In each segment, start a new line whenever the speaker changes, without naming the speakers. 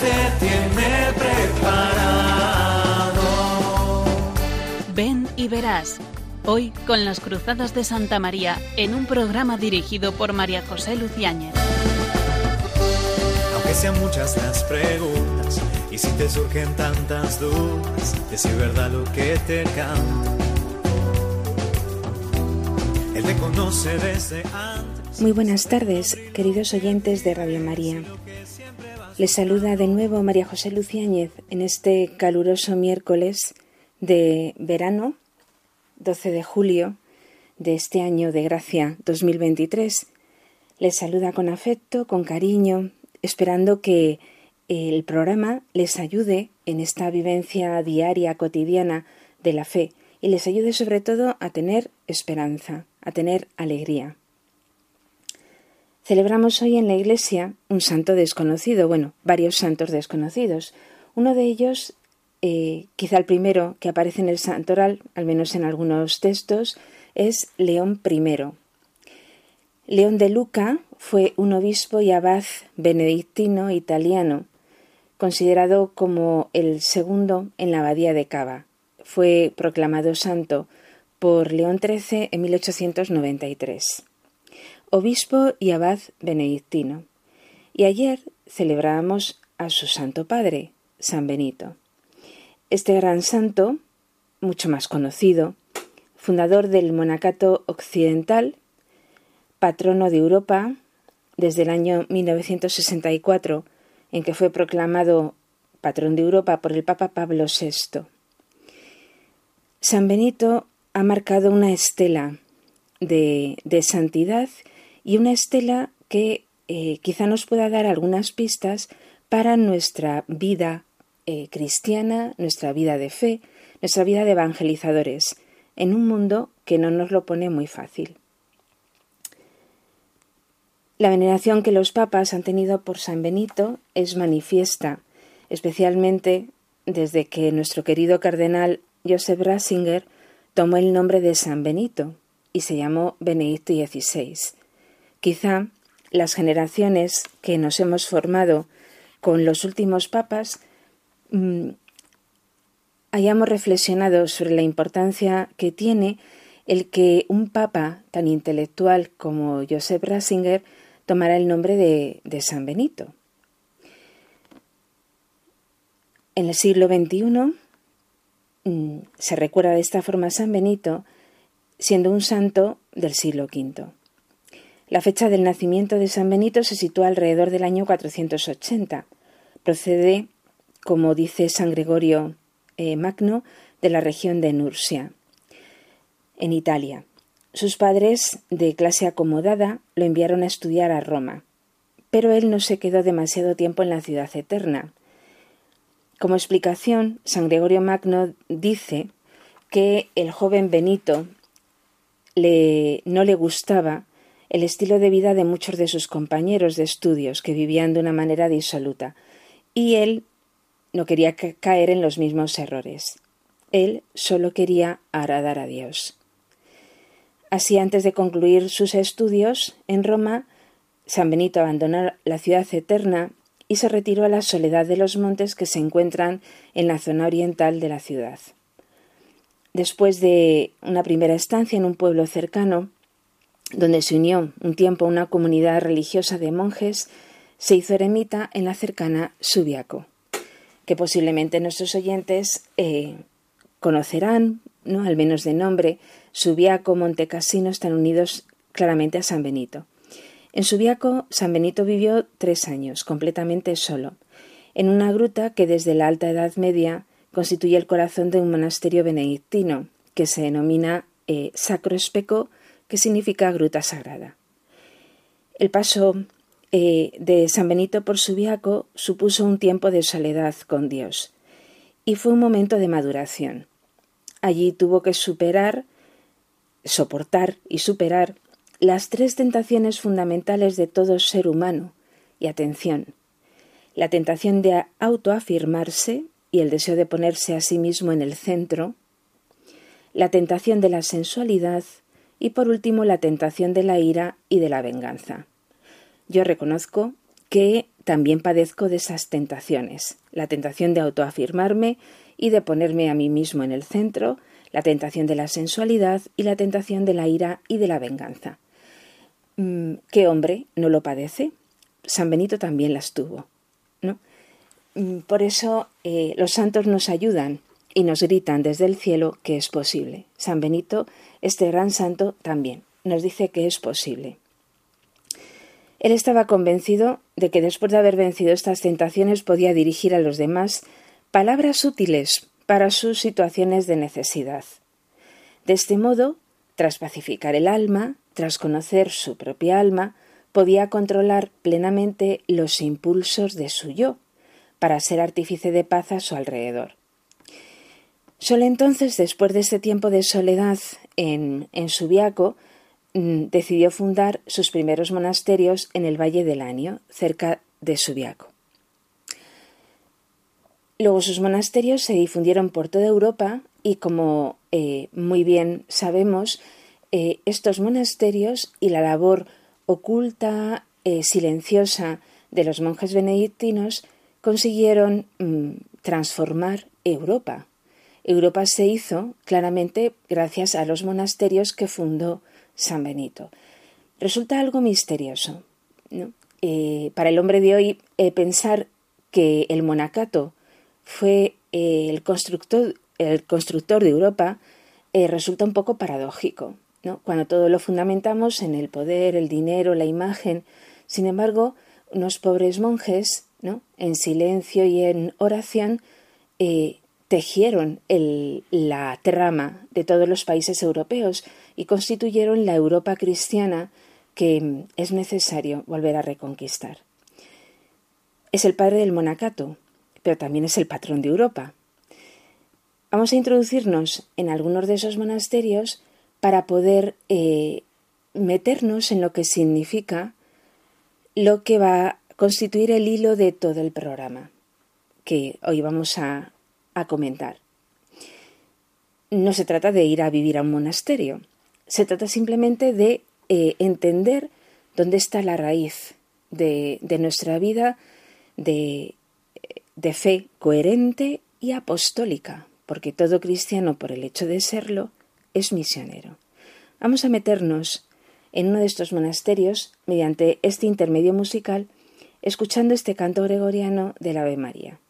Te tiene preparado.
Ven y verás. Hoy con las Cruzadas de Santa María en un programa dirigido por María José Luciáñez.
Aunque sean muchas las preguntas y si te surgen tantas dudas, decir verdad lo que te canta. Él te conoce desde antes.
Muy buenas tardes, queridos oyentes de Radio María. Les saluda de nuevo María José Luciáñez en este caluroso miércoles de verano, 12 de julio de este año de gracia 2023. Les saluda con afecto, con cariño, esperando que el programa les ayude en esta vivencia diaria, cotidiana de la fe y les ayude sobre todo a tener esperanza, a tener alegría. Celebramos hoy en la Iglesia un santo desconocido, bueno, varios santos desconocidos. Uno de ellos, eh, quizá el primero que aparece en el santoral, al menos en algunos textos, es León I. León de Luca fue un obispo y abad benedictino italiano, considerado como el segundo en la abadía de Cava. Fue proclamado santo por León XIII en 1893 obispo y abad benedictino. Y ayer celebrábamos a su Santo Padre, San Benito. Este gran santo, mucho más conocido, fundador del monacato occidental, patrono de Europa desde el año 1964, en que fue proclamado patrón de Europa por el Papa Pablo VI. San Benito ha marcado una estela de, santidad y una estela que eh, quizá nos pueda dar algunas pistas para nuestra vida eh, cristiana, nuestra vida de fe, nuestra vida de evangelizadores, en un mundo que no nos lo pone muy fácil. La veneración que los papas han tenido por San Benito es manifiesta, especialmente desde que nuestro querido cardenal Joseph Ratzinger tomó el nombre de San Benito y se llamó Benedicto XVI. Quizá las generaciones que nos hemos formado con los últimos papas mm, hayamos reflexionado sobre la importancia que tiene el que un papa tan intelectual como Joseph Ratzinger tomara el nombre de, San Benito. En el siglo XXI mm, se recuerda de esta forma San Benito siendo un santo del siglo V. La fecha del nacimiento de San Benito se sitúa alrededor del año 480. Procede, como dice San Gregorio eh, Magno, de la región de Nursia, en Italia. Sus padres, de clase acomodada, lo enviaron a estudiar a Roma, pero él no se quedó demasiado tiempo en la ciudad eterna. Como explicación, San Gregorio Magno dice que el joven Benito no le gustaba el estilo de vida de muchos de sus compañeros de estudios que vivían de una manera disoluta, y él no quería caer en los mismos errores. Él solo quería agradar a Dios. Así, antes de concluir sus estudios en Roma, San Benito abandonó la ciudad eterna y se retiró a la soledad de los montes que se encuentran en la zona oriental de la ciudad. Después de una primera estancia en un pueblo cercano, donde se unió un tiempo una comunidad religiosa de monjes, se hizo eremita en la cercana Subiaco, que posiblemente nuestros oyentes eh, conocerán, ¿no? al menos de nombre, Subiaco, Montecasino están unidos claramente a San Benito. En Subiaco, San Benito vivió tres años, completamente solo, en una gruta que desde la Alta Edad Media constituye el corazón de un monasterio benedictino, que se denomina eh, Sacro Especo que significa gruta sagrada. El paso eh, de San Benito por Subiaco supuso un tiempo de soledad con Dios y fue un momento de maduración. Allí tuvo que superar, soportar y superar las tres tentaciones fundamentales de todo ser humano. Y atención, la tentación de autoafirmarse y el deseo de ponerse a sí mismo en el centro, la tentación de la sensualidad y por último la tentación de la ira y de la venganza. Yo reconozco que también padezco de esas tentaciones, la tentación de autoafirmarme y de ponerme a mí mismo en el centro, la tentación de la sensualidad y la tentación de la ira y de la venganza. Mm, ¿Qué hombre no lo padece? San Benito también las tuvo. Mm, por eso eh, los santos nos ayudan y nos gritan desde el cielo que es posible. San Benito, este gran santo, también nos dice que es posible. Él estaba convencido de que después de haber vencido estas tentaciones podía dirigir a los demás palabras útiles para sus situaciones de necesidad. De este modo, tras pacificar el alma, tras conocer su propia alma, podía controlar plenamente los impulsos de su yo, para ser artífice de paz a su alrededor. Solo entonces, después de este tiempo de soledad en, en Subiaco, mm, decidió fundar sus primeros monasterios en el Valle del Anio, cerca de Subiaco. Luego sus monasterios se difundieron por toda Europa y, como eh, muy bien sabemos, eh, estos monasterios y la labor oculta, eh, silenciosa de los monjes benedictinos consiguieron mm, transformar Europa. Europa se hizo claramente gracias a los monasterios que fundó San Benito. Resulta algo misterioso para el hombre de hoy pensar que el monacato fue eh, el, constructor, el constructor de Europa, eh, resulta un poco paradójico, ¿no? cuando todo lo fundamentamos en el poder, el dinero, la imagen. Sin embargo, unos pobres monjes, en silencio y en oración, eh, tejieron el, la trama de todos los países europeos y constituyeron la Europa cristiana que mm, es necesario volver a reconquistar. Es el padre del monacato, pero también es el patrón de Europa. Vamos a introducirnos en algunos de esos monasterios para poder eh, meternos en lo que significa lo que va constituir el hilo de todo el programa que hoy vamos a, comentar. No se trata de ir a vivir a un monasterio, se trata simplemente de eh, entender dónde está la raíz de, nuestra vida, de de fe coherente y apostólica, porque todo cristiano, por el hecho de serlo, es misionero. Vamos a meternos en uno de estos monasterios mediante este intermedio musical, escuchando este canto gregoriano del Ave María.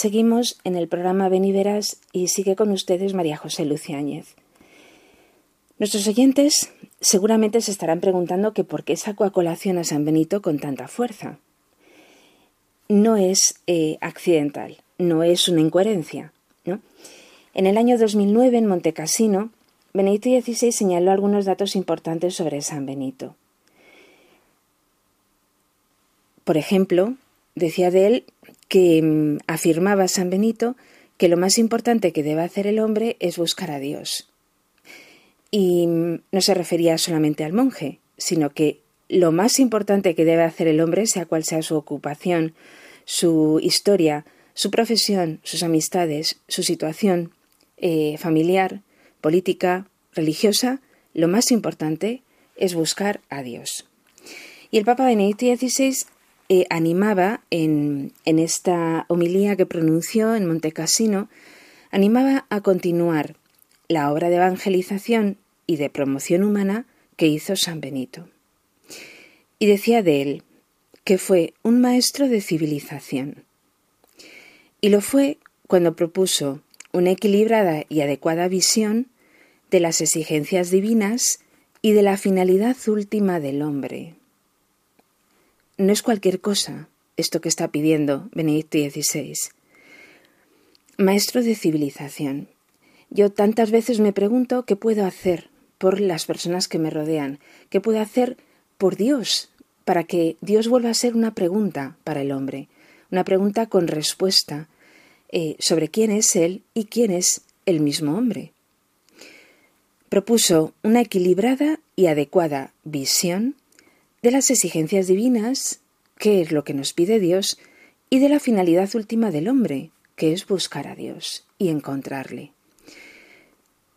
Seguimos en el programa Beniveras y sigue con ustedes María José Luciáñez. Nuestros oyentes seguramente se estarán preguntando por qué saco a colación a San Benito con tanta fuerza. No es eh, accidental, no es una incoherencia. En el año 2009, en Montecassino, Benedito XVI señaló algunos datos importantes sobre San Benito. Por ejemplo, decía de él que mm, afirmaba San Benito que lo más importante que debe hacer el hombre es buscar a Dios. Y mm, no se refería solamente al monje, sino que lo más importante que debe hacer el hombre, sea cual sea su ocupación, su historia, su profesión, sus amistades, su situación eh, familiar, política, religiosa, lo más importante es buscar a Dios. Y el Papa Benedicto XVI eh, animaba en, en, esta homilía que pronunció en Montecassino, animaba a continuar la obra de evangelización y de promoción humana que hizo San Benito. Y decía de él que fue un maestro de civilización. Y lo fue cuando propuso una equilibrada y adecuada visión de las exigencias divinas y de la finalidad última del hombre. No es cualquier cosa esto que está pidiendo Benedicto XVI. Maestro de civilización, yo tantas veces me pregunto qué puedo hacer por las personas que me rodean, qué puedo hacer por Dios, para que Dios vuelva a ser una pregunta para el hombre, una pregunta con respuesta eh, sobre quién es Él y quién es el mismo hombre. Propuso una equilibrada y adecuada visión de las exigencias divinas, qué es lo que nos pide Dios, y de la finalidad última del hombre, que es buscar a Dios y encontrarle.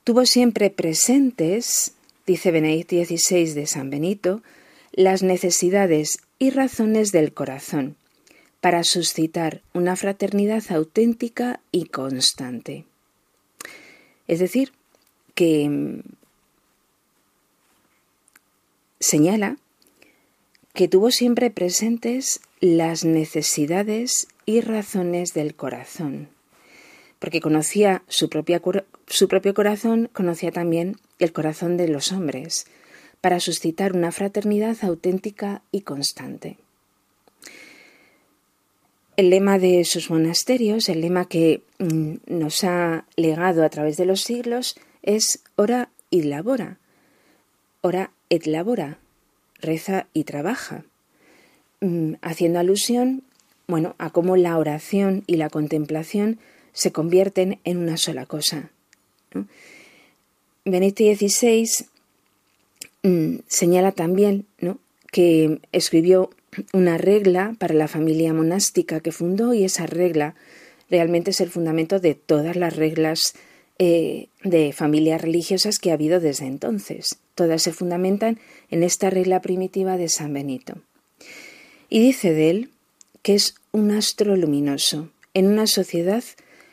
Tuvo siempre presentes, dice Benedicto XVI de San Benito, las necesidades y razones del corazón, para suscitar una fraternidad auténtica y constante. Es decir, que mm, señala que tuvo siempre presentes las necesidades y razones del corazón, porque conocía su, su propio corazón, conocía también el corazón de los hombres, para suscitar una fraternidad auténtica y constante. El lema de sus monasterios, el lema que mm, nos ha legado a través de los siglos, es ora y labora. Ora et labora, reza y trabaja, mm, haciendo alusión, bueno, a cómo la oración y la contemplación se convierten en una sola cosa. Benito XVI mm, señala también ¿no? que escribió una regla para la familia monástica que fundó y esa regla realmente es el fundamento de todas las reglas eh, de familias religiosas que ha habido desde entonces. Todas se fundamentan en esta regla primitiva de San Benito. Y dice de él que es un astro luminoso en una sociedad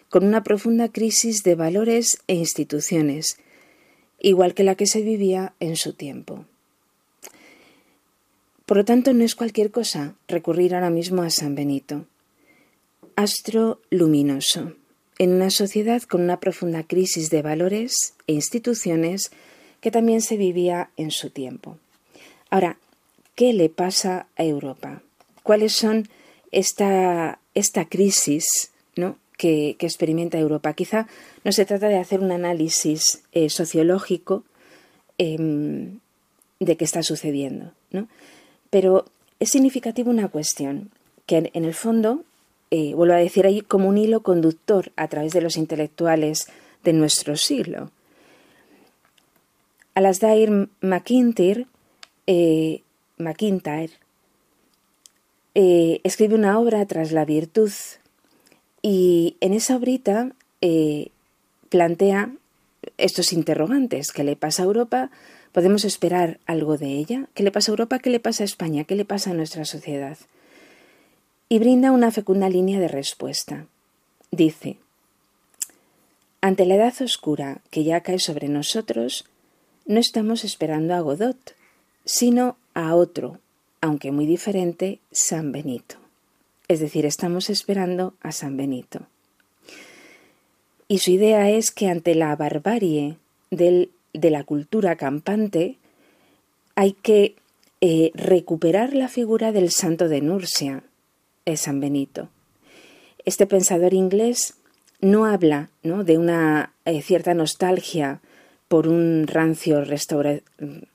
con una profunda crisis de valores e instituciones, igual que la que se vivía en su tiempo. Por lo tanto, no es cualquier cosa recurrir ahora mismo a San Benito. Astro luminoso, en una sociedad con una profunda crisis de valores e instituciones que también se vivía en su tiempo. Ahora, ¿qué le pasa a Europa? ¿Cuáles son esta, esta crisis ¿no? que, experimenta Europa? Quizá no se trata de hacer un análisis eh, sociológico em, de qué está sucediendo, ¿no? Pero es significativa una cuestión, que en el fondo, eh, vuelvo a decir ahí, como un hilo conductor a través de los intelectuales de nuestro siglo. Alasdair McIntyre, eh, eh, escribe una obra tras la virtud y en esa obrita plantea estos interrogantes. ¿Qué le pasa a Europa? ¿Podemos esperar algo de ella? ¿Qué le pasa a Europa? ¿Qué le pasa a España? ¿Qué le pasa a nuestra sociedad? Y brinda una fecunda línea de respuesta. Dice, ante la edad oscura que ya cae sobre nosotros, no estamos esperando a Godot, sino a otro, aunque muy diferente, San Benito. Es decir, estamos esperando a San Benito. Y su idea es que ante la barbarie de la cultura campante, hay que eh, recuperar la figura del santo de Nursia, es San Benito. Este pensador inglés no habla ¿no? de una eh, cierta nostalgia por un rancio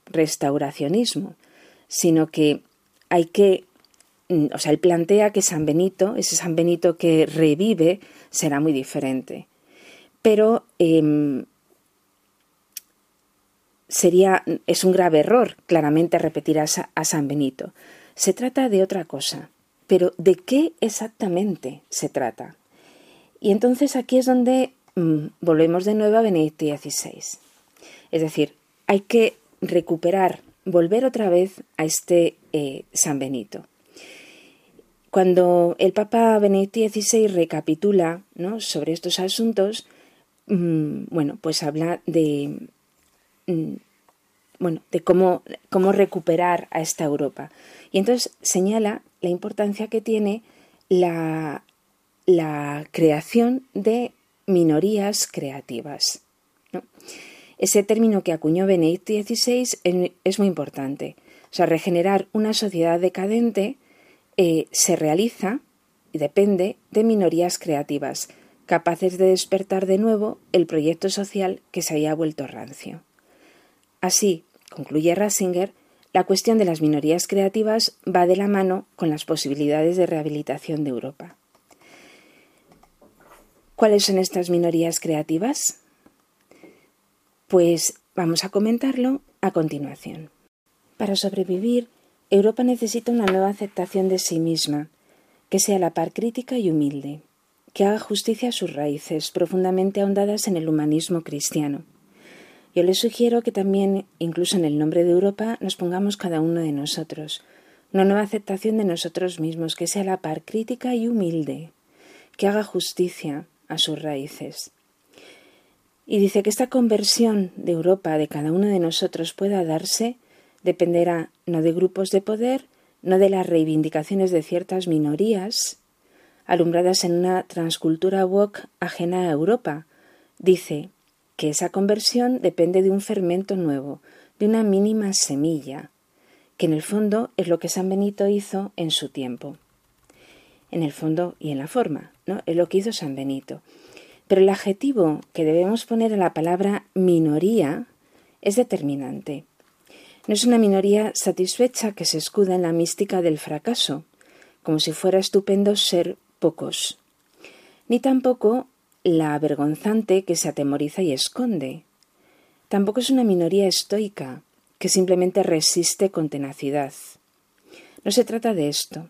restauracionismo, sino que hay que, mm, o sea, él plantea que San Benito, ese San Benito que revive, será muy diferente. Pero em, sería, es un grave error, claramente, repetir a, San Benito. Se trata de otra cosa. Pero ¿de qué exactamente se trata? Y entonces aquí es donde mm, volvemos de nuevo a Benedicto XVI. Es decir, hay que recuperar, volver otra vez a este eh, San Benito. Cuando el Papa Benedicto XVI recapitula ¿no? sobre estos asuntos, mm, bueno, pues habla de, mm, bueno, de cómo, cómo recuperar a esta Europa. Y entonces señala la importancia que tiene la, la creación de minorías creativas. Ese término que acuñó Benedicto XVI es muy importante. O sea, regenerar una sociedad decadente eh, se realiza y depende de minorías creativas, capaces de despertar de nuevo el proyecto social que se había vuelto rancio. Así, concluye Ratzinger, la cuestión de las minorías creativas va de la mano con las posibilidades de rehabilitación de Europa. ¿Cuáles son estas minorías creativas? Pues vamos a comentarlo a continuación. Para sobrevivir, Europa necesita una nueva aceptación de sí misma, que sea la par crítica y humilde, que haga justicia a sus raíces profundamente ahondadas en el humanismo cristiano. Yo les sugiero que también, incluso en el nombre de Europa, nos pongamos cada uno de nosotros, una nueva aceptación de nosotros mismos, que sea la par crítica y humilde, que haga justicia a sus raíces. Y dice que esta conversión de Europa de cada uno de nosotros pueda darse dependerá no de grupos de poder, no de las reivindicaciones de ciertas minorías, alumbradas en una transcultura woke ajena a Europa. Dice que esa conversión depende de un fermento nuevo, de una mínima semilla, que en el fondo es lo que San Benito hizo en su tiempo. En el fondo y en la forma, ¿no? Es lo que hizo San Benito. Pero el adjetivo que debemos poner a la palabra minoría es determinante. No es una minoría satisfecha que se escuda en la mística del fracaso, como si fuera estupendo ser pocos, ni tampoco la avergonzante que se atemoriza y esconde. Tampoco es una minoría estoica que simplemente resiste con tenacidad. No se trata de esto,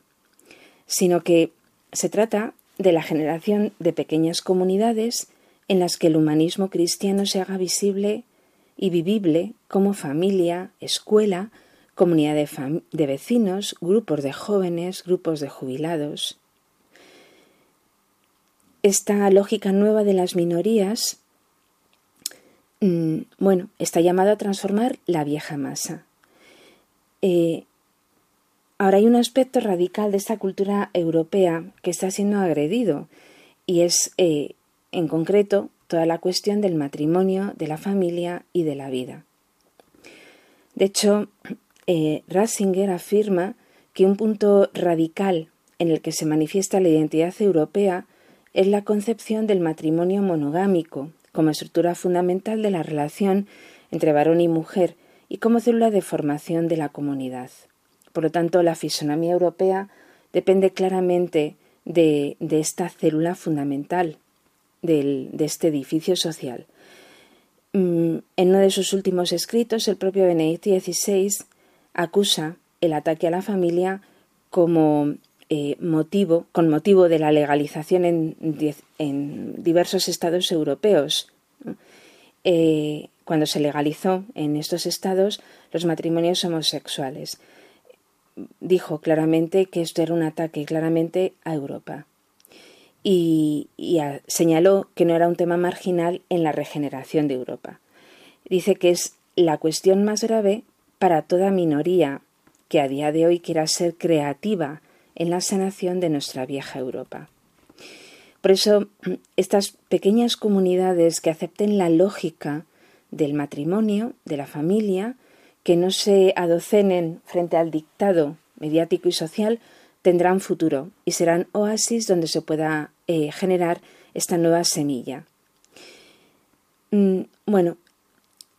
sino que se trata de la generación de pequeñas comunidades en las que el humanismo cristiano se haga visible y vivible como familia, escuela, comunidad de, vecinos, grupos de jóvenes, grupos de jubilados. Esta lógica nueva de las minorías, mm, bueno, está llamada a transformar la vieja masa. Eh, ahora hay un aspecto radical de esta cultura europea que está siendo agredido y es, eh, en concreto, toda la cuestión del matrimonio, de la familia y de la vida. De hecho, eh, Ratzinger afirma que un punto radical en el que se manifiesta la identidad europea es la concepción del matrimonio monogámico como estructura fundamental de la relación entre varón y mujer y como célula de formación de la comunidad. Por lo tanto, la fisonomía europea depende claramente de esta célula fundamental, de este edificio social. Mm, en uno de sus últimos escritos, el propio Benedicto XVI acusa el ataque a la familia como eh, motivo, con motivo de la legalización en, diversos estados europeos. Eh, cuando se legalizó en estos estados los matrimonios homosexuales. Dijo claramente que esto era un ataque claramente a Europa y, señaló que no era un tema marginal en la regeneración de Europa. Dice que es la cuestión más grave para toda minoría que a día de hoy quiera ser creativa en la sanación de nuestra vieja Europa. Por eso, estas pequeñas comunidades que acepten la lógica del matrimonio, de la familia, que no se adocenen frente al dictado mediático y social, tendrán futuro y serán oasis donde se pueda eh, generar esta nueva semilla. Mm, bueno,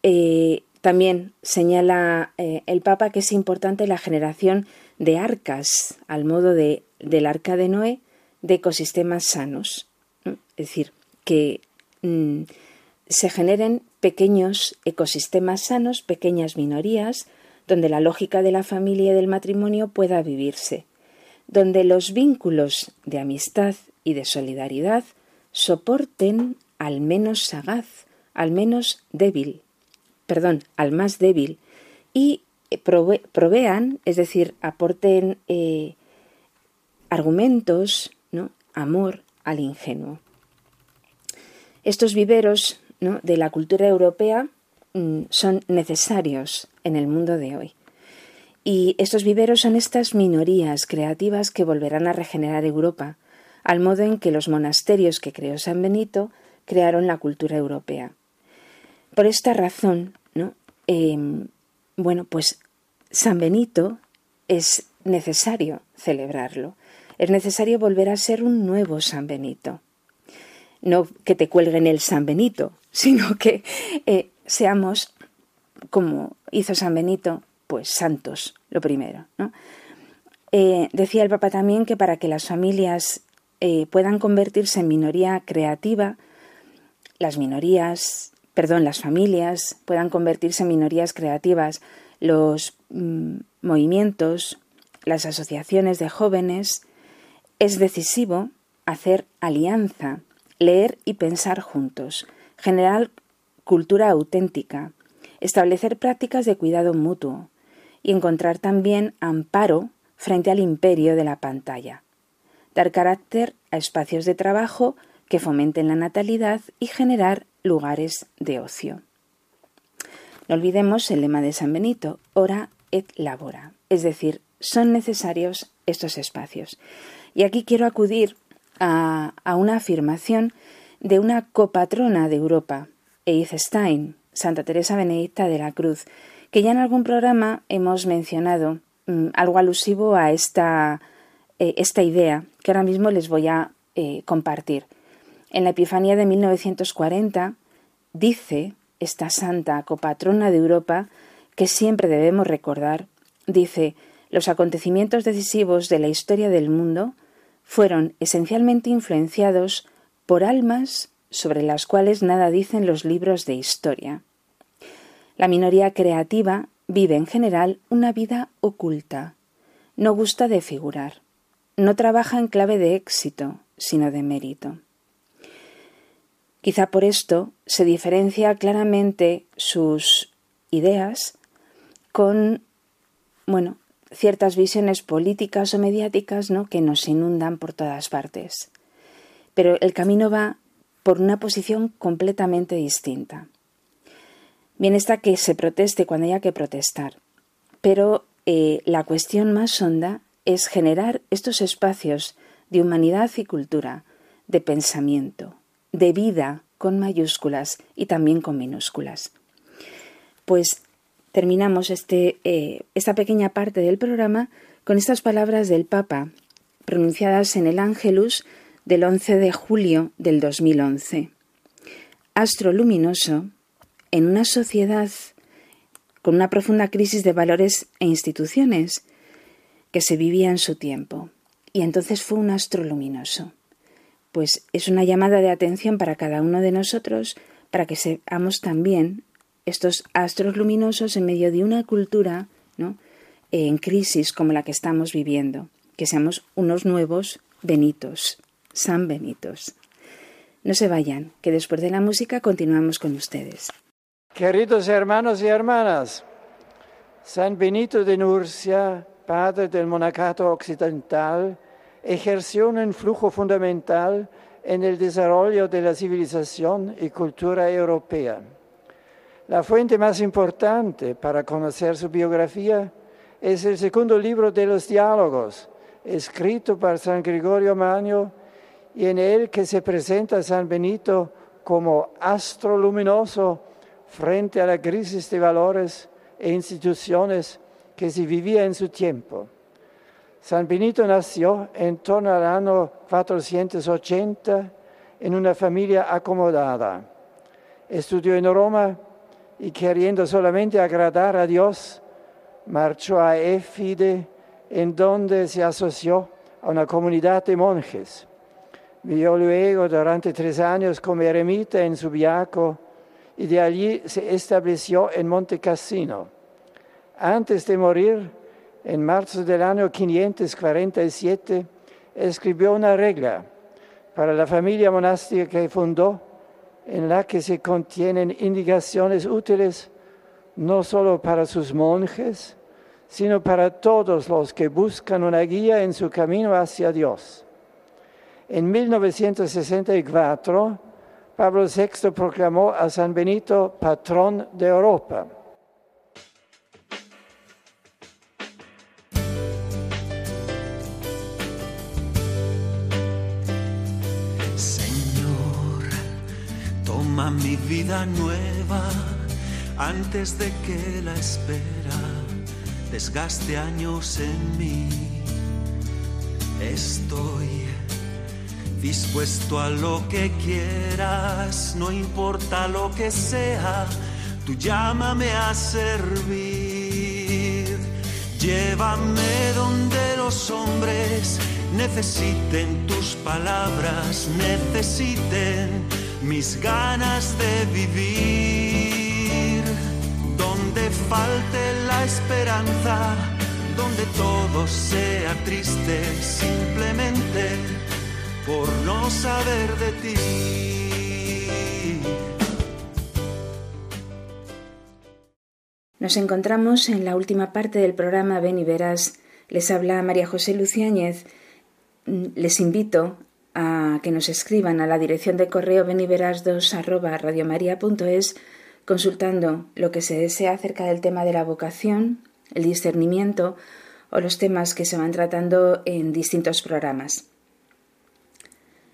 eh, también señala eh, el Papa que es importante la generación de arcas, al modo de, del arca de Noé, de ecosistemas sanos. Es decir, que mm, se generen pequeños ecosistemas sanos, pequeñas minorías, donde la lógica de la familia y del matrimonio pueda vivirse, donde los vínculos de amistad y de solidaridad soporten al menos sagaz, al menos débil, perdón, al más débil, y eh, provean, es decir, aporten eh, argumentos, ¿no? amor al ingenuo. Estos viveros de la cultura europea mm, son necesarios en el mundo de hoy. Y estos viveros son estas minorías creativas que volverán a regenerar Europa, al modo en que los monasterios que creó San Benito crearon la cultura europea. Por esta razón, ¿no? Em, bueno, pues San Benito es necesario celebrarlo. Es necesario volver a ser un nuevo San Benito. No que te cuelguen el San Benito, sino que eh, seamos, como hizo San Benito, pues santos, lo primero. Eh, decía el Papa también que para que las familias eh, puedan convertirse en minoría creativa, las minorías, perdón, las familias puedan convertirse en minorías creativas, los mm, movimientos, las asociaciones de jóvenes, es decisivo hacer alianza, leer y pensar juntos, generar cultura auténtica, establecer prácticas de cuidado mutuo. Y encontrar también amparo frente al imperio de la pantalla, dar carácter a espacios de trabajo que fomenten la natalidad y generar lugares de ocio. No olvidemos el lema de San Benito, ora et labora, es decir, son necesarios estos espacios. Y aquí quiero acudir a, una afirmación de una copatrona de Europa, Edith Stein, Santa Teresa Benedicta de la Cruz, que ya en algún programa hemos mencionado mm, algo alusivo a esta, eh, esta, idea que ahora mismo les voy a eh, compartir. En la Epifanía de 1940 dice esta santa copatrona de Europa que siempre debemos recordar, dice, los acontecimientos decisivos de la historia del mundo fueron esencialmente influenciados por almas sobre las cuales nada dicen los libros de historia. La minoría creativa vive en general una vida oculta, no gusta de figurar, no trabaja en clave de éxito, sino de mérito. Quizá por esto se diferencia claramente sus ideas con, bueno, ciertas visiones políticas o mediáticas ¿no? que nos inundan por todas partes. Pero el camino va por una posición completamente distinta. Bien está que se proteste cuando haya que protestar, pero eh, la cuestión más honda es generar estos espacios de humanidad y cultura, de pensamiento, de vida con mayúsculas y también con minúsculas. Pues terminamos este, eh, esta pequeña parte del programa con estas palabras del Papa, pronunciadas en el Ángelus del 11 de julio del 2011. Astro luminoso en una sociedad con una profunda crisis de valores e instituciones que se vivía en su tiempo. Y entonces fue un astro luminoso. Pues es una llamada de atención para cada uno de nosotros para que seamos también estos astros luminosos en medio de una cultura ¿no? en crisis como la que estamos viviendo, que seamos unos nuevos Benitos, San Benitos. No se vayan, que después de la música continuamos con ustedes.
Queridos hermanos y hermanas, San Benito de Nurcia, padre del monacato occidental, ejerció un influjo fundamental en el desarrollo de la civilización y cultura europea. La fuente más importante para conocer su biografía es el segundo libro de los diálogos, escrito por San Gregorio Magno, y en él que se presenta a San Benito como astro luminoso frente a la crisis de valores e instituciones que se vivía en su tiempo. San Benito nació en torno al año 480 en una familia acomodada. Estudió en Roma y queriendo solamente agradar a Dios, marchó a Éfide, en donde se asoció a una comunidad de monjes. Vivió luego durante tres años como eremita en Subiaco y de allí se estableció en Monte Cassino. Antes de morir, en marzo del año 547, escribió una regla para la familia monástica que fundó en la que se contienen indicaciones útiles no solo para sus monjes, sino para todos los que buscan una guía en su camino hacia Dios. En 1964, Pablo VI proclamó a San Benito patrón de Europa.
Toma mi vida nueva antes de que la espera desgaste años en mí. Estoy dispuesto a lo que quieras, no importa lo que sea, tú llámame a servir. Llévame donde los hombres necesiten tus palabras, necesiten mis ganas de vivir. Donde falte la esperanza, donde todo sea triste, simplemente por no saber de ti.
Nos encontramos en la última parte del programa Ven y Verás. Les habla María José Luciáñez. Les invito a que nos escriban a la dirección de correo beniveras2 arroba radiomaria.es consultando lo que se desea acerca del tema de la vocación, el discernimiento o los temas que se van tratando en distintos programas.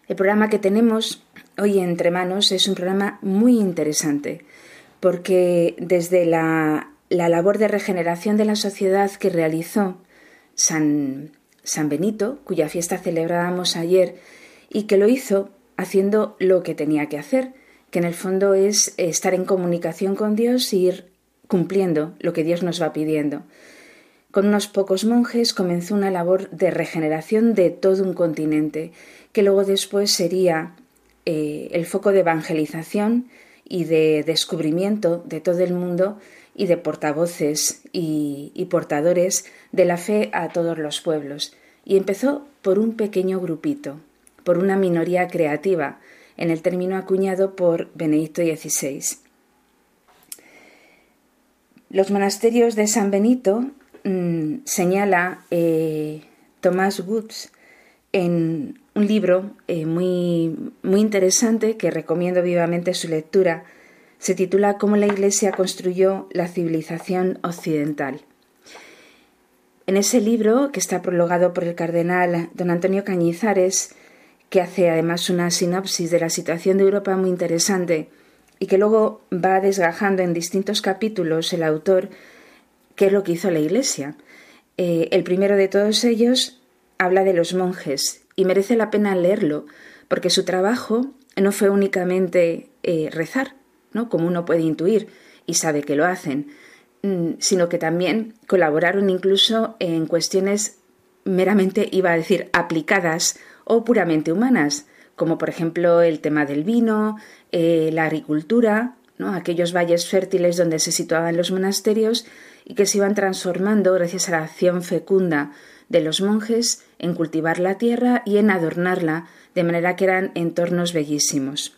El programa que tenemos hoy entre manos es un programa muy interesante porque desde la, labor de regeneración de la sociedad que realizó San, San Benito, cuya fiesta celebrábamos ayer, y que lo hizo haciendo lo que tenía que hacer, que en el fondo es estar en comunicación con Dios e ir cumpliendo lo que Dios nos va pidiendo. Con unos pocos monjes comenzó una labor de regeneración de todo un continente que luego después sería eh, el foco de evangelización y de descubrimiento de todo el mundo y de portavoces y, portadores de la fe a todos los pueblos. Y empezó por un pequeño grupito, por una minoría creativa, en el término acuñado por Benedicto XVI. Los monasterios de San Benito mm, señala eh, Tomás Woods en un libro eh, muy, muy interesante que recomiendo vivamente su lectura. Se titula Cómo la Iglesia construyó la civilización occidental. En ese libro, que está prologado por el cardenal don Antonio Cañizares, que hace además una sinopsis de la situación de Europa muy interesante y que luego va desgajando en distintos capítulos el autor qué es lo que hizo la Iglesia. Eh, el primero de todos ellos habla de los monjes y merece la pena leerlo, porque su trabajo no fue únicamente eh, rezar, ¿no? como uno puede intuir y sabe que lo hacen, mm, sino que también colaboraron incluso en cuestiones meramente, iba a decir, aplicadas o puramente humanas, como por ejemplo el tema del vino, eh, la agricultura, ¿no? aquellos valles fértiles donde se situaban los monasterios y que se iban transformando gracias a la acción fecunda de los monjes en cultivar la tierra y en adornarla, de manera que eran entornos bellísimos.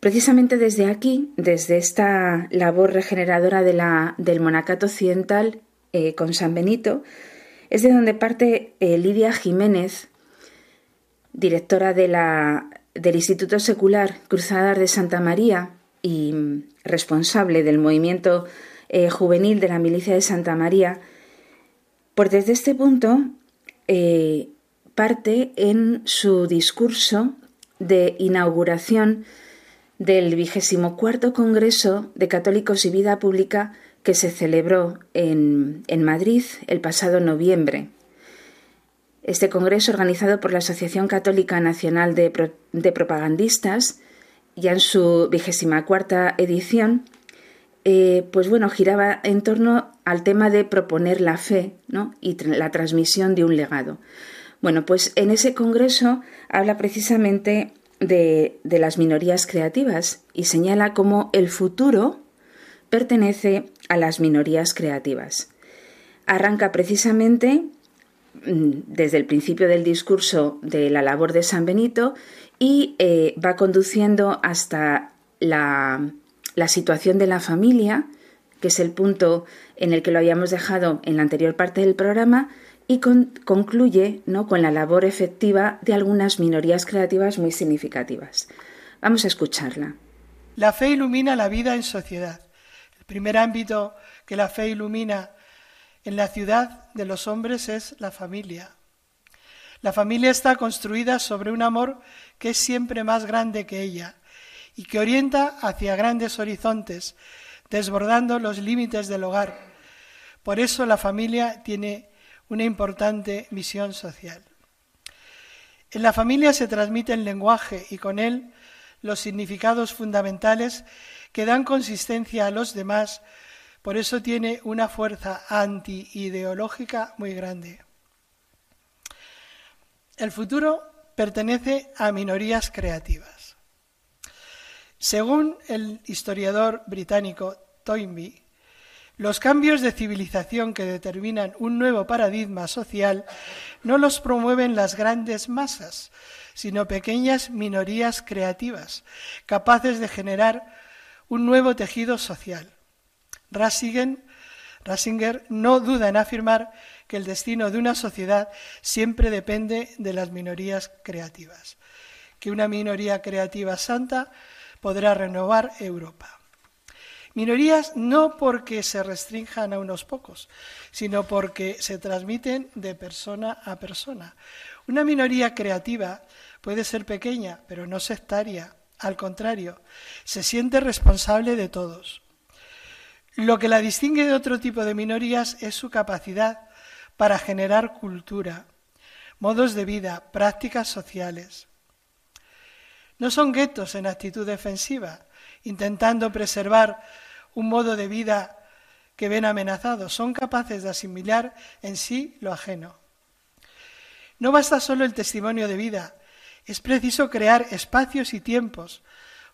Precisamente desde aquí, desde esta labor regeneradora de la, del monacato occidental eh, con San Benito, es de donde parte eh, Lidia Jiménez, directora de la, del Instituto Secular Cruzadas de Santa María y responsable del movimiento eh, juvenil de la Milicia de Santa María, pues desde este punto eh, parte en su discurso de inauguración del vigésimo cuarto Congreso de Católicos y Vida Pública que se celebró en, Madrid el pasado noviembre. Este congreso, organizado por la Asociación Católica Nacional de, Propagandistas, ya en su vigésima cuarta edición, eh, pues bueno, giraba en torno al tema de proponer la fe y la transmisión de un legado. Bueno, pues en ese congreso habla precisamente de, de las minorías creativas y señala cómo el futuro pertenece a las minorías creativas. Arranca precisamente desde el principio del discurso de la labor de San Benito y eh, va conduciendo hasta la la situación de la familia, que es el punto en el que lo habíamos dejado en la anterior parte del programa, y concluye ¿no? con la labor efectiva de algunas minorías creativas muy significativas. Vamos a escucharla.
La fe ilumina la vida en sociedad. El primer ámbito que la fe ilumina en la ciudad de los hombres es la familia. La familia está construida sobre un amor que es siempre más grande que ella y que orienta hacia grandes horizontes, desbordando los límites del hogar. Por eso la familia tiene una importante misión social. En la familia se transmite el lenguaje y con él los significados fundamentales que dan consistencia a los demás, por eso tiene una fuerza anti-ideológica muy grande. El futuro pertenece a minorías creativas. Según el historiador británico Toynbee, los cambios de civilización que determinan un nuevo paradigma social no los promueven las grandes masas, sino pequeñas minorías creativas, capaces de generar un nuevo tejido social. Rasinger, no duda en afirmar que el destino de una sociedad siempre depende de las minorías creativas, que una minoría creativa santa podrá renovar Europa. Minorías no porque se restrinjan a unos pocos, sino porque se transmiten de persona a persona. Una minoría creativa puede ser pequeña, pero no sectaria. Al contrario, se siente responsable de todos. Lo que la distingue de otro tipo de minorías es su capacidad para generar cultura, modos de vida, prácticas sociales. No son guetos en actitud defensiva, intentando preservar un modo de vida que ven amenazado, son capaces de asimilar en sí lo ajeno. No basta solo el testimonio de vida, es preciso crear espacios y tiempos,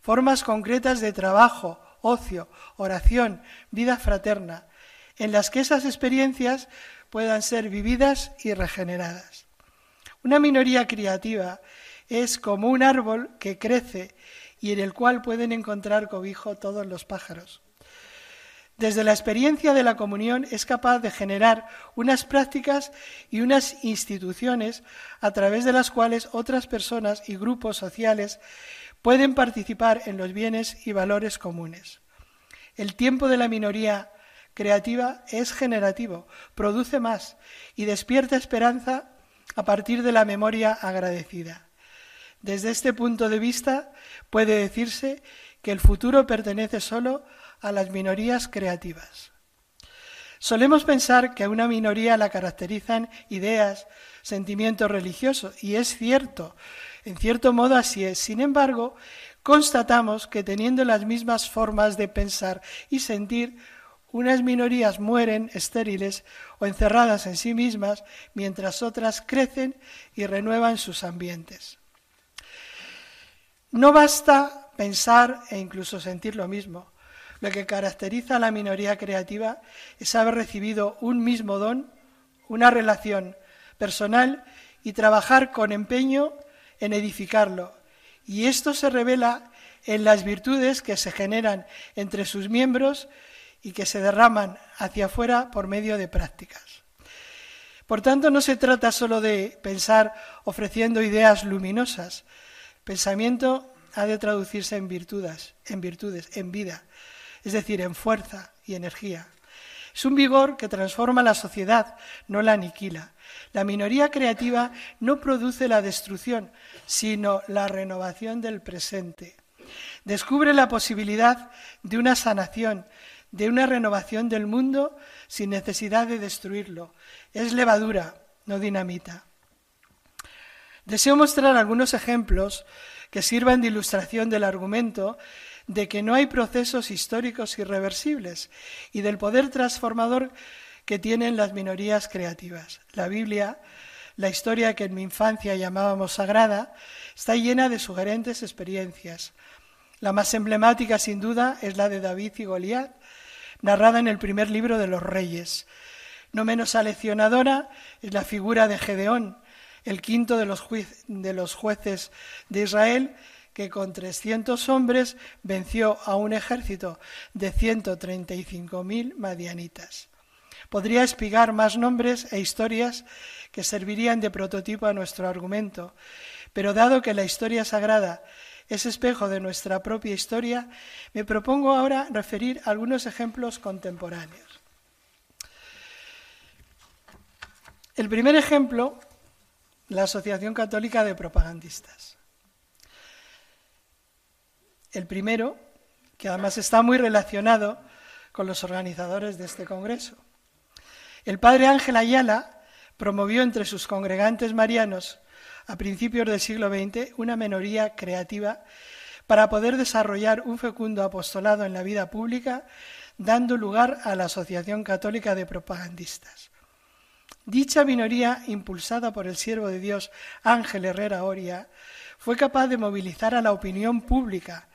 formas concretas de trabajo, ocio, oración, vida fraterna, en las que esas experiencias puedan ser vividas y regeneradas. Una minoría creativa es como un árbol que crece y en el cual pueden encontrar cobijo todos los pájaros. Desde la experiencia de la comunión es capaz de generar unas prácticas y unas instituciones a través de las cuales otras personas y grupos sociales pueden participar en los bienes y valores comunes. El tiempo de la minoría creativa es generativo, produce más y despierta esperanza a partir de la memoria agradecida. Desde este punto de vista puede decirse que el futuro pertenece solo a las minorías creativas. Solemos pensar que a una minoría la caracterizan ideas, sentimientos religiosos, y es cierto, en cierto modo así es. Sin embargo, constatamos que teniendo las mismas formas de pensar y sentir, unas minorías mueren estériles o encerradas en sí mismas, mientras otras crecen y renuevan sus ambientes. No basta pensar e incluso sentir lo mismo. Lo que caracteriza a la minoría creativa es haber recibido un mismo don, una relación personal y trabajar con empeño en edificarlo. Y esto se revela en las virtudes que se generan entre sus miembros y que se derraman hacia afuera por medio de prácticas. Por tanto, no se trata solo de pensar ofreciendo ideas luminosas. Pensamiento ha de traducirse en virtudes, en virtudes, en vida, es decir, en fuerza y energía. Es un vigor que transforma la sociedad, no la aniquila. La minoría creativa no produce la destrucción, sino la renovación del presente. Descubre la posibilidad de una sanación, de una renovación del mundo sin necesidad de destruirlo. Es levadura, no dinamita. Deseo mostrar algunos ejemplos que sirvan de ilustración del argumento de que no hay procesos históricos irreversibles y del poder transformador que tienen las minorías creativas. La Biblia, la historia que en mi infancia llamábamos sagrada, está llena de sugerentes experiencias. La más emblemática, sin duda, es la de David y Goliat, narrada en el primer libro de los Reyes. No menos aleccionadora es la figura de Gedeón, el quinto de los, de los jueces de Israel, que con 300 hombres venció a un ejército de 135.000 madianitas. Podría espigar más nombres e historias que servirían de prototipo a nuestro argumento, pero dado que la historia sagrada es espejo de nuestra propia historia, me propongo ahora referir algunos ejemplos contemporáneos. El primer ejemplo, la Asociación Católica de Propagandistas. El primero, que además está muy relacionado con los organizadores de este Congreso. El padre Ángel Ayala promovió entre sus congregantes marianos a principios del siglo XX una minoría creativa para poder desarrollar un fecundo apostolado en la vida pública, dando lugar a la Asociación Católica de Propagandistas. Dicha minoría, impulsada por el siervo de Dios Ángel Herrera Oria, fue capaz de movilizar a la opinión pública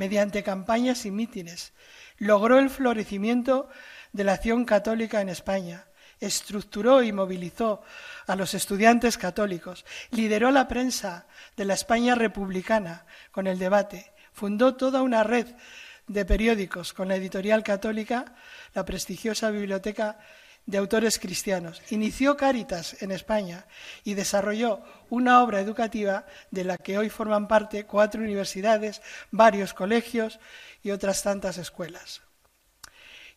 mediante campañas y mítines, logró el florecimiento de la acción católica en España, estructuró y movilizó a los estudiantes católicos, lideró la prensa de la España republicana con el debate, fundó toda una red de periódicos. Con la editorial católica, la prestigiosa biblioteca de autores cristianos. Inició Cáritas en España y desarrolló una obra educativa de la que hoy forman parte cuatro universidades, varios colegios y otras tantas escuelas.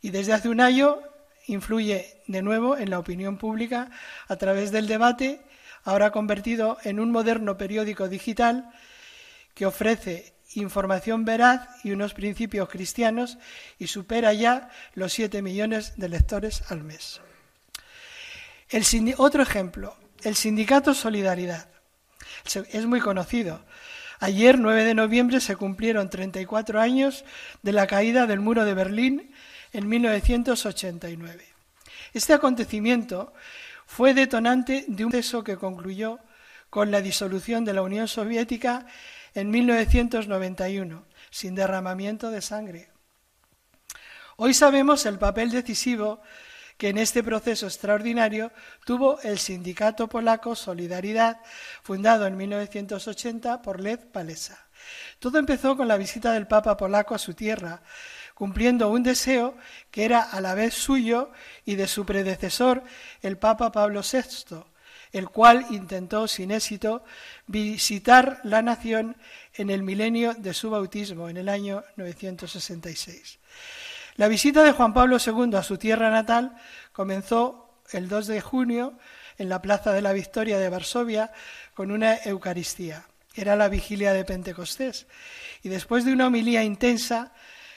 Y desde hace un año influye de nuevo en la opinión pública a través del debate, ahora convertido en un moderno periódico digital que ofrece información veraz y unos principios cristianos y supera ya los siete millones de lectores al mes. otro ejemplo, el sindicato Solidaridad. Es muy conocido. Ayer, 9 de noviembre, se cumplieron 34 años de la caída del muro de Berlín en 1989. Este acontecimiento fue detonante de un proceso que concluyó con la disolución de la Unión Soviética en 1991, sin derramamiento de sangre. Hoy sabemos el papel decisivo que en este proceso extraordinario tuvo el sindicato polaco Solidaridad, fundado en 1980 por Lech Walesa. Todo empezó con la visita del Papa polaco a su tierra, cumpliendo un deseo que era a la vez suyo y de su predecesor, el Papa Pablo VI, el cual intentó sin éxito visitar la nación en el milenio de su bautismo, en el año 966. La visita de Juan Pablo II a su tierra natal comenzó el 2 de junio en la Plaza de la Victoria de Varsovia con una Eucaristía. Era la vigilia de Pentecostés. Y después de una homilía intensa,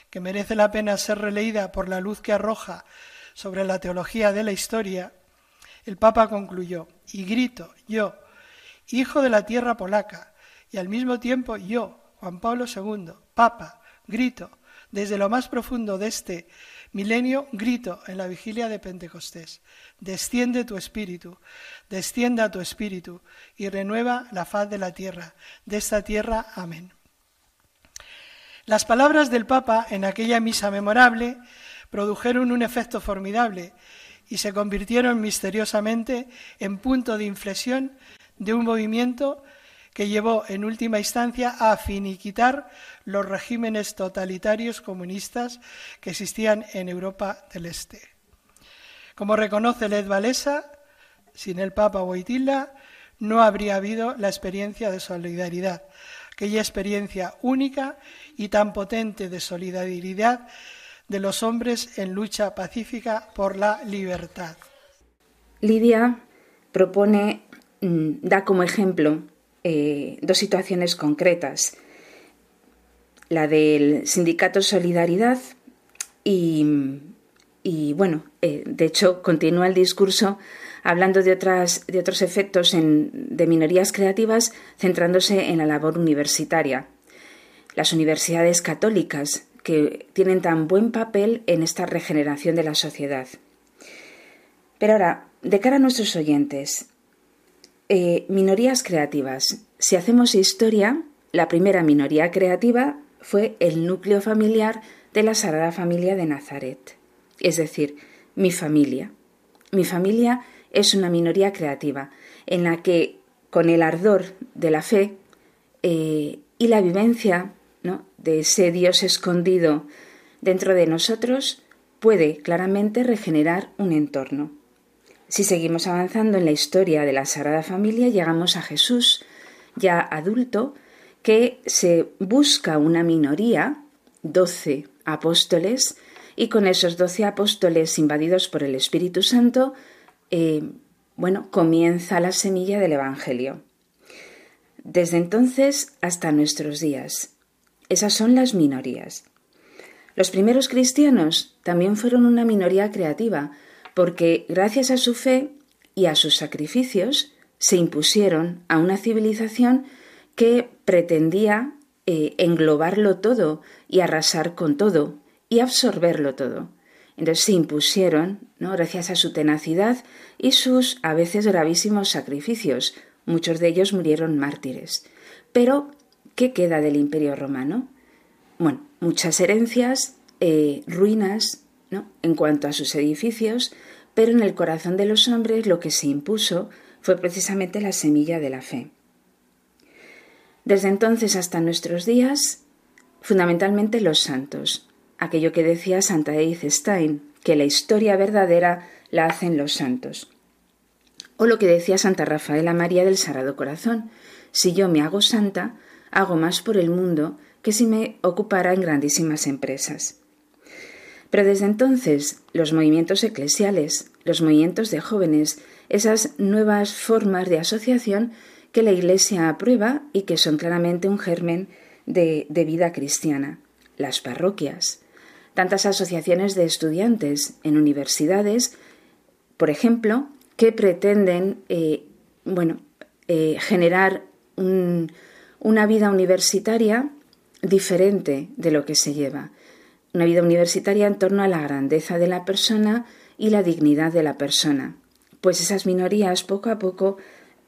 que merece la pena ser releída por la luz que arroja sobre la teología de la historia, el Papa concluyó, y grito, yo, hijo de la tierra polaca, y al mismo tiempo yo, Juan Pablo II, Papa, grito, desde lo más profundo de este milenio, grito en la vigilia de Pentecostés, desciende tu espíritu, descienda tu espíritu, y renueva la faz de la tierra, de esta tierra, amén. Las palabras del Papa en aquella misa memorable produjeron un efecto formidable y se convirtieron misteriosamente en punto de inflexión de un movimiento que llevó en última instancia a finiquitar los regímenes totalitarios comunistas que existían en Europa del Este. Como reconoce Led Valesa, sin el Papa Wojtyla no habría habido la experiencia de solidaridad, aquella experiencia única y tan potente de solidaridad de los hombres en lucha pacífica por la libertad.
Lidia propone, mm, da como ejemplo eh, dos situaciones concretas, la del sindicato Solidaridad y, bueno, eh, de hecho continúa el discurso hablando de, otras, de otros efectos de minorías creativas, centrándose en la labor universitaria. Las universidades católicas, que tienen tan buen papel en esta regeneración de la sociedad. Pero ahora, de cara a nuestros oyentes, eh, minorías creativas. Si hacemos historia, la primera minoría creativa fue el núcleo familiar de la Sagrada Familia de Nazaret, es decir, mi familia. Mi familia es una minoría creativa, en la que con el ardor de la fe eh, y la vivencia de ese Dios escondido dentro de nosotros, puede claramente regenerar un entorno. Si seguimos avanzando en la historia de la Sagrada Familia, llegamos a Jesús, ya adulto, que se busca una minoría, doce apóstoles, y con esos doce apóstoles invadidos por el Espíritu Santo, eh, bueno, comienza la semilla del Evangelio. Desde entonces hasta nuestros días, Esas son las minorías. Los primeros cristianos también fueron una minoría creativa, porque gracias a su fe y a sus sacrificios se impusieron a una civilización que pretendía eh, englobarlo todo y arrasar con todo y absorberlo todo. Entonces se impusieron, ¿no? gracias a su tenacidad y sus a veces gravísimos sacrificios. Muchos de ellos murieron mártires. Pero, ¿qué queda del imperio romano? Bueno, muchas herencias, eh, ruinas, ¿no? en cuanto a sus edificios, pero en el corazón de los hombres lo que se impuso fue precisamente la semilla de la fe. Desde entonces hasta nuestros días, fundamentalmente los santos, aquello que decía Santa Edith Stein, que la historia verdadera la hacen los santos. O lo que decía Santa Rafaela María del Sagrado Corazón, si yo me hago santa, hago más por el mundo que si me ocupara en grandísimas empresas. Pero desde entonces los movimientos eclesiales, los movimientos de jóvenes, esas nuevas formas de asociación que la Iglesia aprueba y que son claramente un germen de, vida cristiana. Las parroquias, tantas asociaciones de estudiantes en universidades, por ejemplo, que pretenden eh, bueno, eh, generar una vida universitaria diferente de lo que se lleva. Una vida universitaria en torno a la grandeza de la persona y la dignidad de la persona. Pues esas minorías poco a poco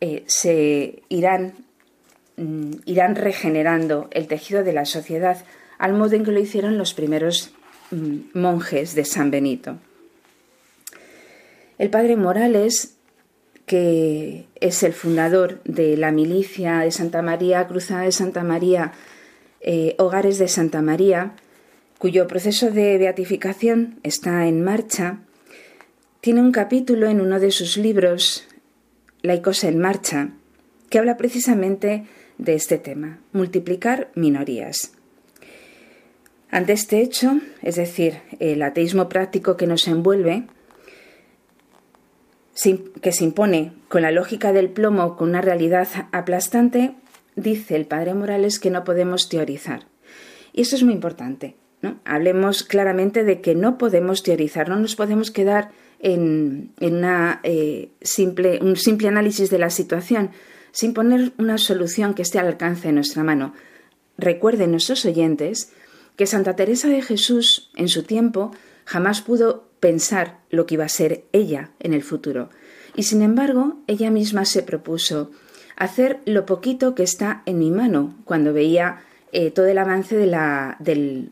eh, se irán, mm, irán regenerando el tejido de la sociedad al modo en que lo hicieron los primeros mm, monjes de San Benito. El padre Morales, que es el fundador de la milicia de Santa María, Cruzada de Santa María, eh, Hogares de Santa María, cuyo proceso de beatificación está en marcha, tiene un capítulo en uno de sus libros Laicos en Marcha, que habla precisamente de este tema, multiplicar minorías. Ante este hecho, es decir, el ateísmo práctico que nos envuelve, que se impone con la lógica del plomo con una realidad aplastante, dice el padre Morales que no podemos teorizar. Y eso es muy importante. ¿no? Hablemos claramente de que no podemos teorizar, no nos podemos quedar en, una, eh, simple, un simple análisis de la situación, sin poner una solución que esté al alcance de nuestra mano. Recuerden nuestros oyentes que Santa Teresa de Jesús, en su tiempo, jamás pudo pensar lo que iba a ser ella en el futuro. Y sin embargo, ella misma se propuso hacer lo poquito que está en mi mano cuando veía eh, todo el avance de la, de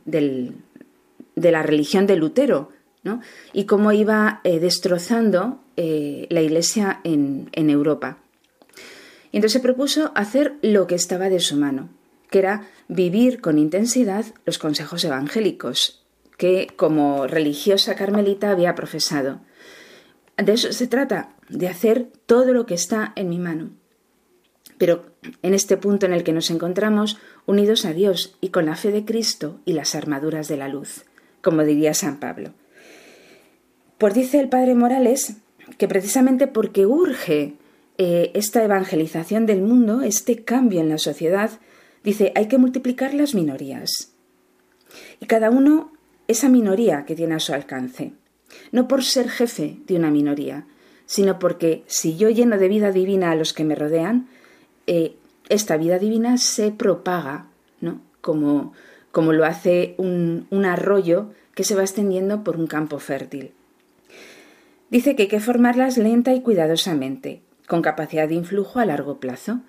la religión de Lutero, y cómo iba eh, destrozando eh, la Iglesia en, Europa. Y entonces se propuso hacer lo que estaba de su mano, que era vivir con intensidad los consejos evangélicos, que como religiosa carmelita había profesado. De eso se trata, de hacer todo lo que está en mi mano. Pero en este punto en el que nos encontramos, unidos a Dios y con la fe de Cristo y las armaduras de la luz, como diría San Pablo. Pues dice el padre Morales que precisamente porque urge eh, esta evangelización del mundo, este cambio en la sociedad, dice, hay que multiplicar las minorías. Y cada uno esa minoría que tiene a su alcance. No por ser jefe de una minoría, sino porque si yo lleno de vida divina a los que me rodean, eh, esta vida divina se propaga, ¿no? Como, como lo hace un, un arroyo que se va extendiendo por un campo fértil. Dice que hay que formarlas lenta y cuidadosamente, con capacidad de influjo a largo plazo.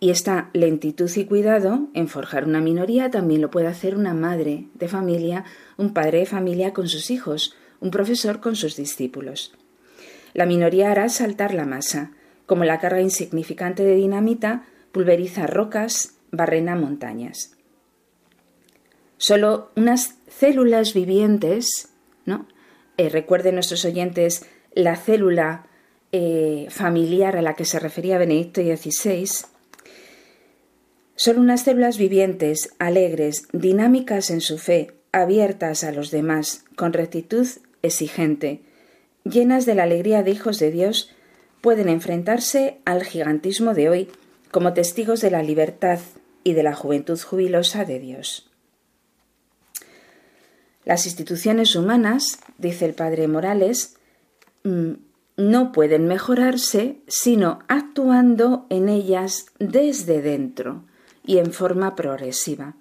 Y esta lentitud y cuidado en forjar una minoría también lo puede hacer una madre de familia, un padre de familia con sus hijos, un profesor con sus discípulos. La minoría hará saltar la masa, como la carga insignificante de dinamita pulveriza rocas, barrena montañas. Solo unas células vivientes, ¿no? Eh, recuerden nuestros oyentes la célula eh, familiar a la que se refería Benedicto XVI, son unas células vivientes, alegres, dinámicas en su fe, abiertas a los demás, con rectitud exigente, llenas de la alegría de hijos de Dios, pueden enfrentarse al gigantismo de hoy como testigos de la libertad, y de la juventud jubilosa de Dios. Las instituciones humanas, dice el padre Morales, mm, no pueden mejorarse sino actuando en ellas desde dentro y en forma progresiva,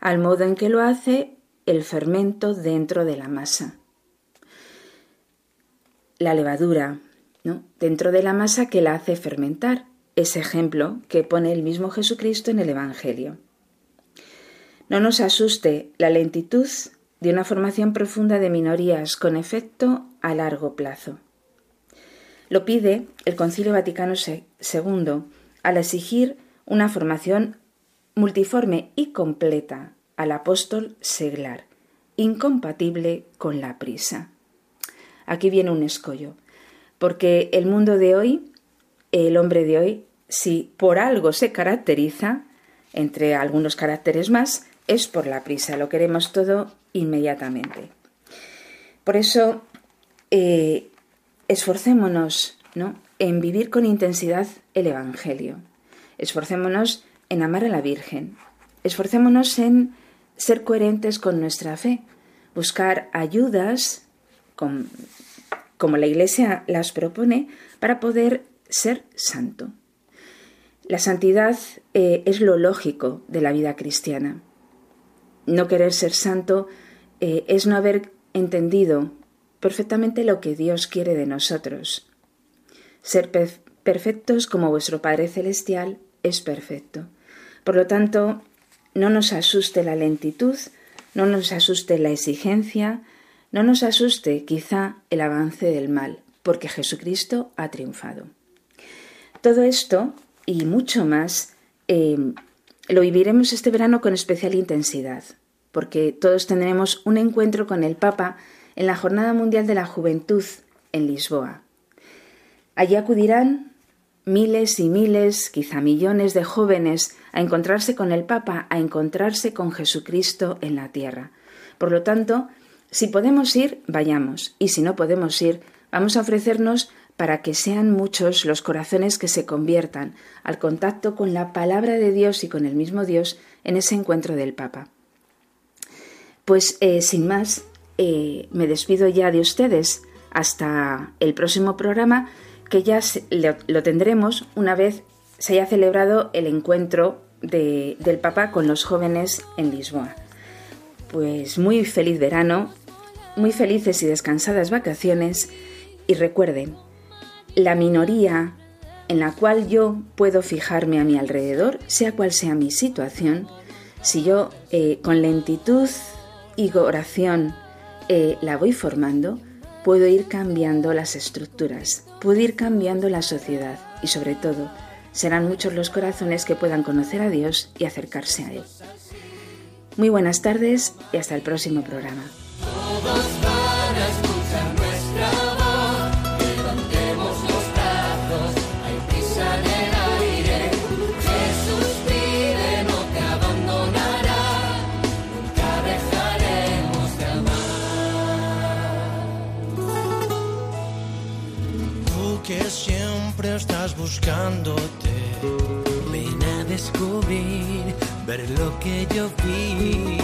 al modo en que lo hace el fermento dentro de la masa. La levadura, ¿no? dentro de la masa que la hace fermentar, ese ejemplo que pone el mismo Jesucristo en el Evangelio. No nos asuste la lentitud de una formación profunda de minorías con efecto a largo plazo. Lo pide el Concilio Vaticano II al exigir una formación multiforme y completa al apóstol seglar, incompatible con la prisa. Aquí viene un escollo, porque el mundo de hoy, el hombre de hoy, si por algo se caracteriza, entre algunos caracteres más, es por la prisa, lo queremos todo inmediatamente. Por eso, eh, esforcémonos ¿no? en vivir con intensidad el Evangelio. Esforcémonos en amar a la Virgen. Esforcémonos en ser coherentes con nuestra fe, buscar ayudas, como la Iglesia las propone, para poder ser santo. La santidad eh, es lo lógico de la vida cristiana. No querer ser santo eh, es no haber entendido perfectamente lo que Dios quiere de nosotros. Ser perfectos como vuestro Padre Celestial es perfecto. Por lo tanto, no nos asuste la lentitud, no nos asuste la exigencia, no nos asuste quizá el avance del mal, porque Jesucristo ha triunfado. Todo esto y mucho más eh, lo viviremos este verano con especial intensidad, porque todos tendremos un encuentro con el Papa en la Jornada Mundial de la Juventud en Lisboa. Allí acudirán miles y miles, quizá millones de jóvenes a encontrarse con el Papa, a encontrarse con Jesucristo en la tierra. Por lo tanto, si podemos ir, vayamos, y si no podemos ir, vamos a ofrecernos para que sean muchos los corazones que se conviertan al contacto con la palabra de Dios y con el mismo Dios en ese encuentro del Papa. Pues eh, sin más, eh, me despido ya de ustedes hasta el próximo programa que ya lo tendremos una vez se haya celebrado el encuentro del Papa con los jóvenes en Lisboa. Pues muy feliz verano, muy felices y descansadas vacaciones y recuerden, la minoría en la cual yo puedo fijarme a mi alrededor, sea cual sea mi situación, si yo eh, con lentitud y oración eh, la voy formando, puedo ir cambiando las estructuras, puedo ir cambiando la sociedad y sobre todo serán muchos los corazones que puedan conocer a Dios y acercarse a Él. Muy buenas tardes y hasta el próximo programa.
Estás buscándote. Ven a descubrir, ver lo que yo vi.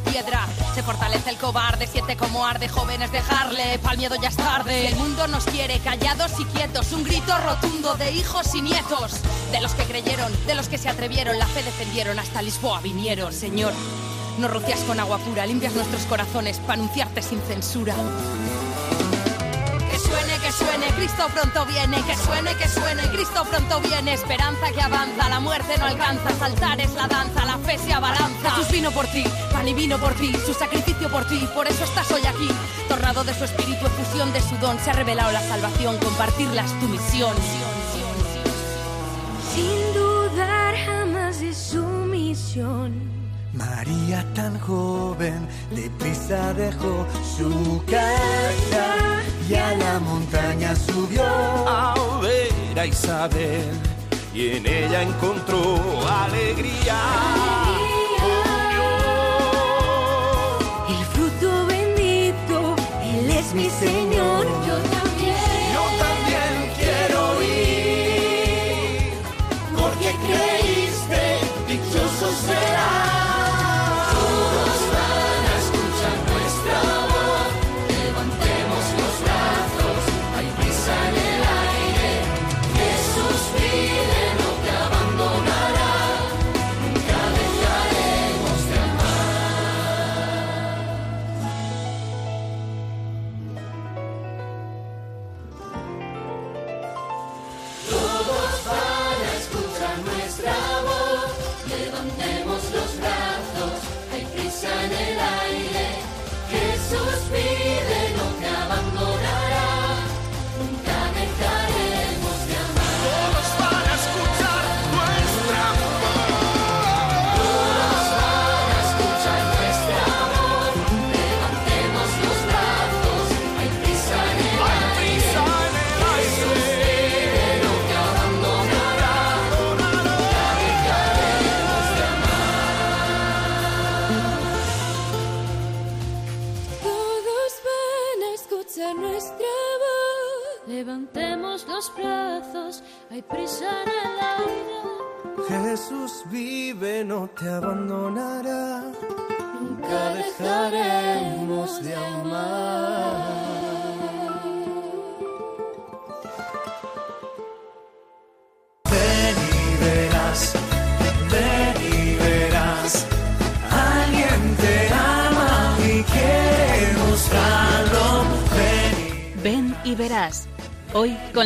Piedra. Se fortalece el cobarde, siente como arde. Jóvenes, dejarle, pa'l miedo ya es tarde. El mundo nos quiere callados y quietos. Un grito rotundo de hijos y nietos. De los que creyeron, de los que se atrevieron, la fe defendieron, hasta Lisboa vinieron. Señor, nos rocias con agua pura, limpias nuestros corazones para anunciarte sin censura. Cristo pronto viene, que suene, que suene, Cristo pronto viene, esperanza que avanza, la muerte no alcanza, saltar es la danza, la fe se abalanza. Jesús vino por ti, pan y vino por ti, su sacrificio por ti, por eso estás hoy aquí. Tornado de su espíritu, efusión de su don, se ha revelado la salvación, compartirla es tu misión.
Sin dudar jamás de su misión.
María tan joven, deprisa dejó su casa y a la montaña subió.
a ver a Isabel y en ella encontró alegría.
El fruto bendito, Él es mi Señor.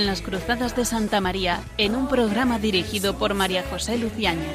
Las Cruzadas de Santa María en un programa dirigido por María José Luciáñez.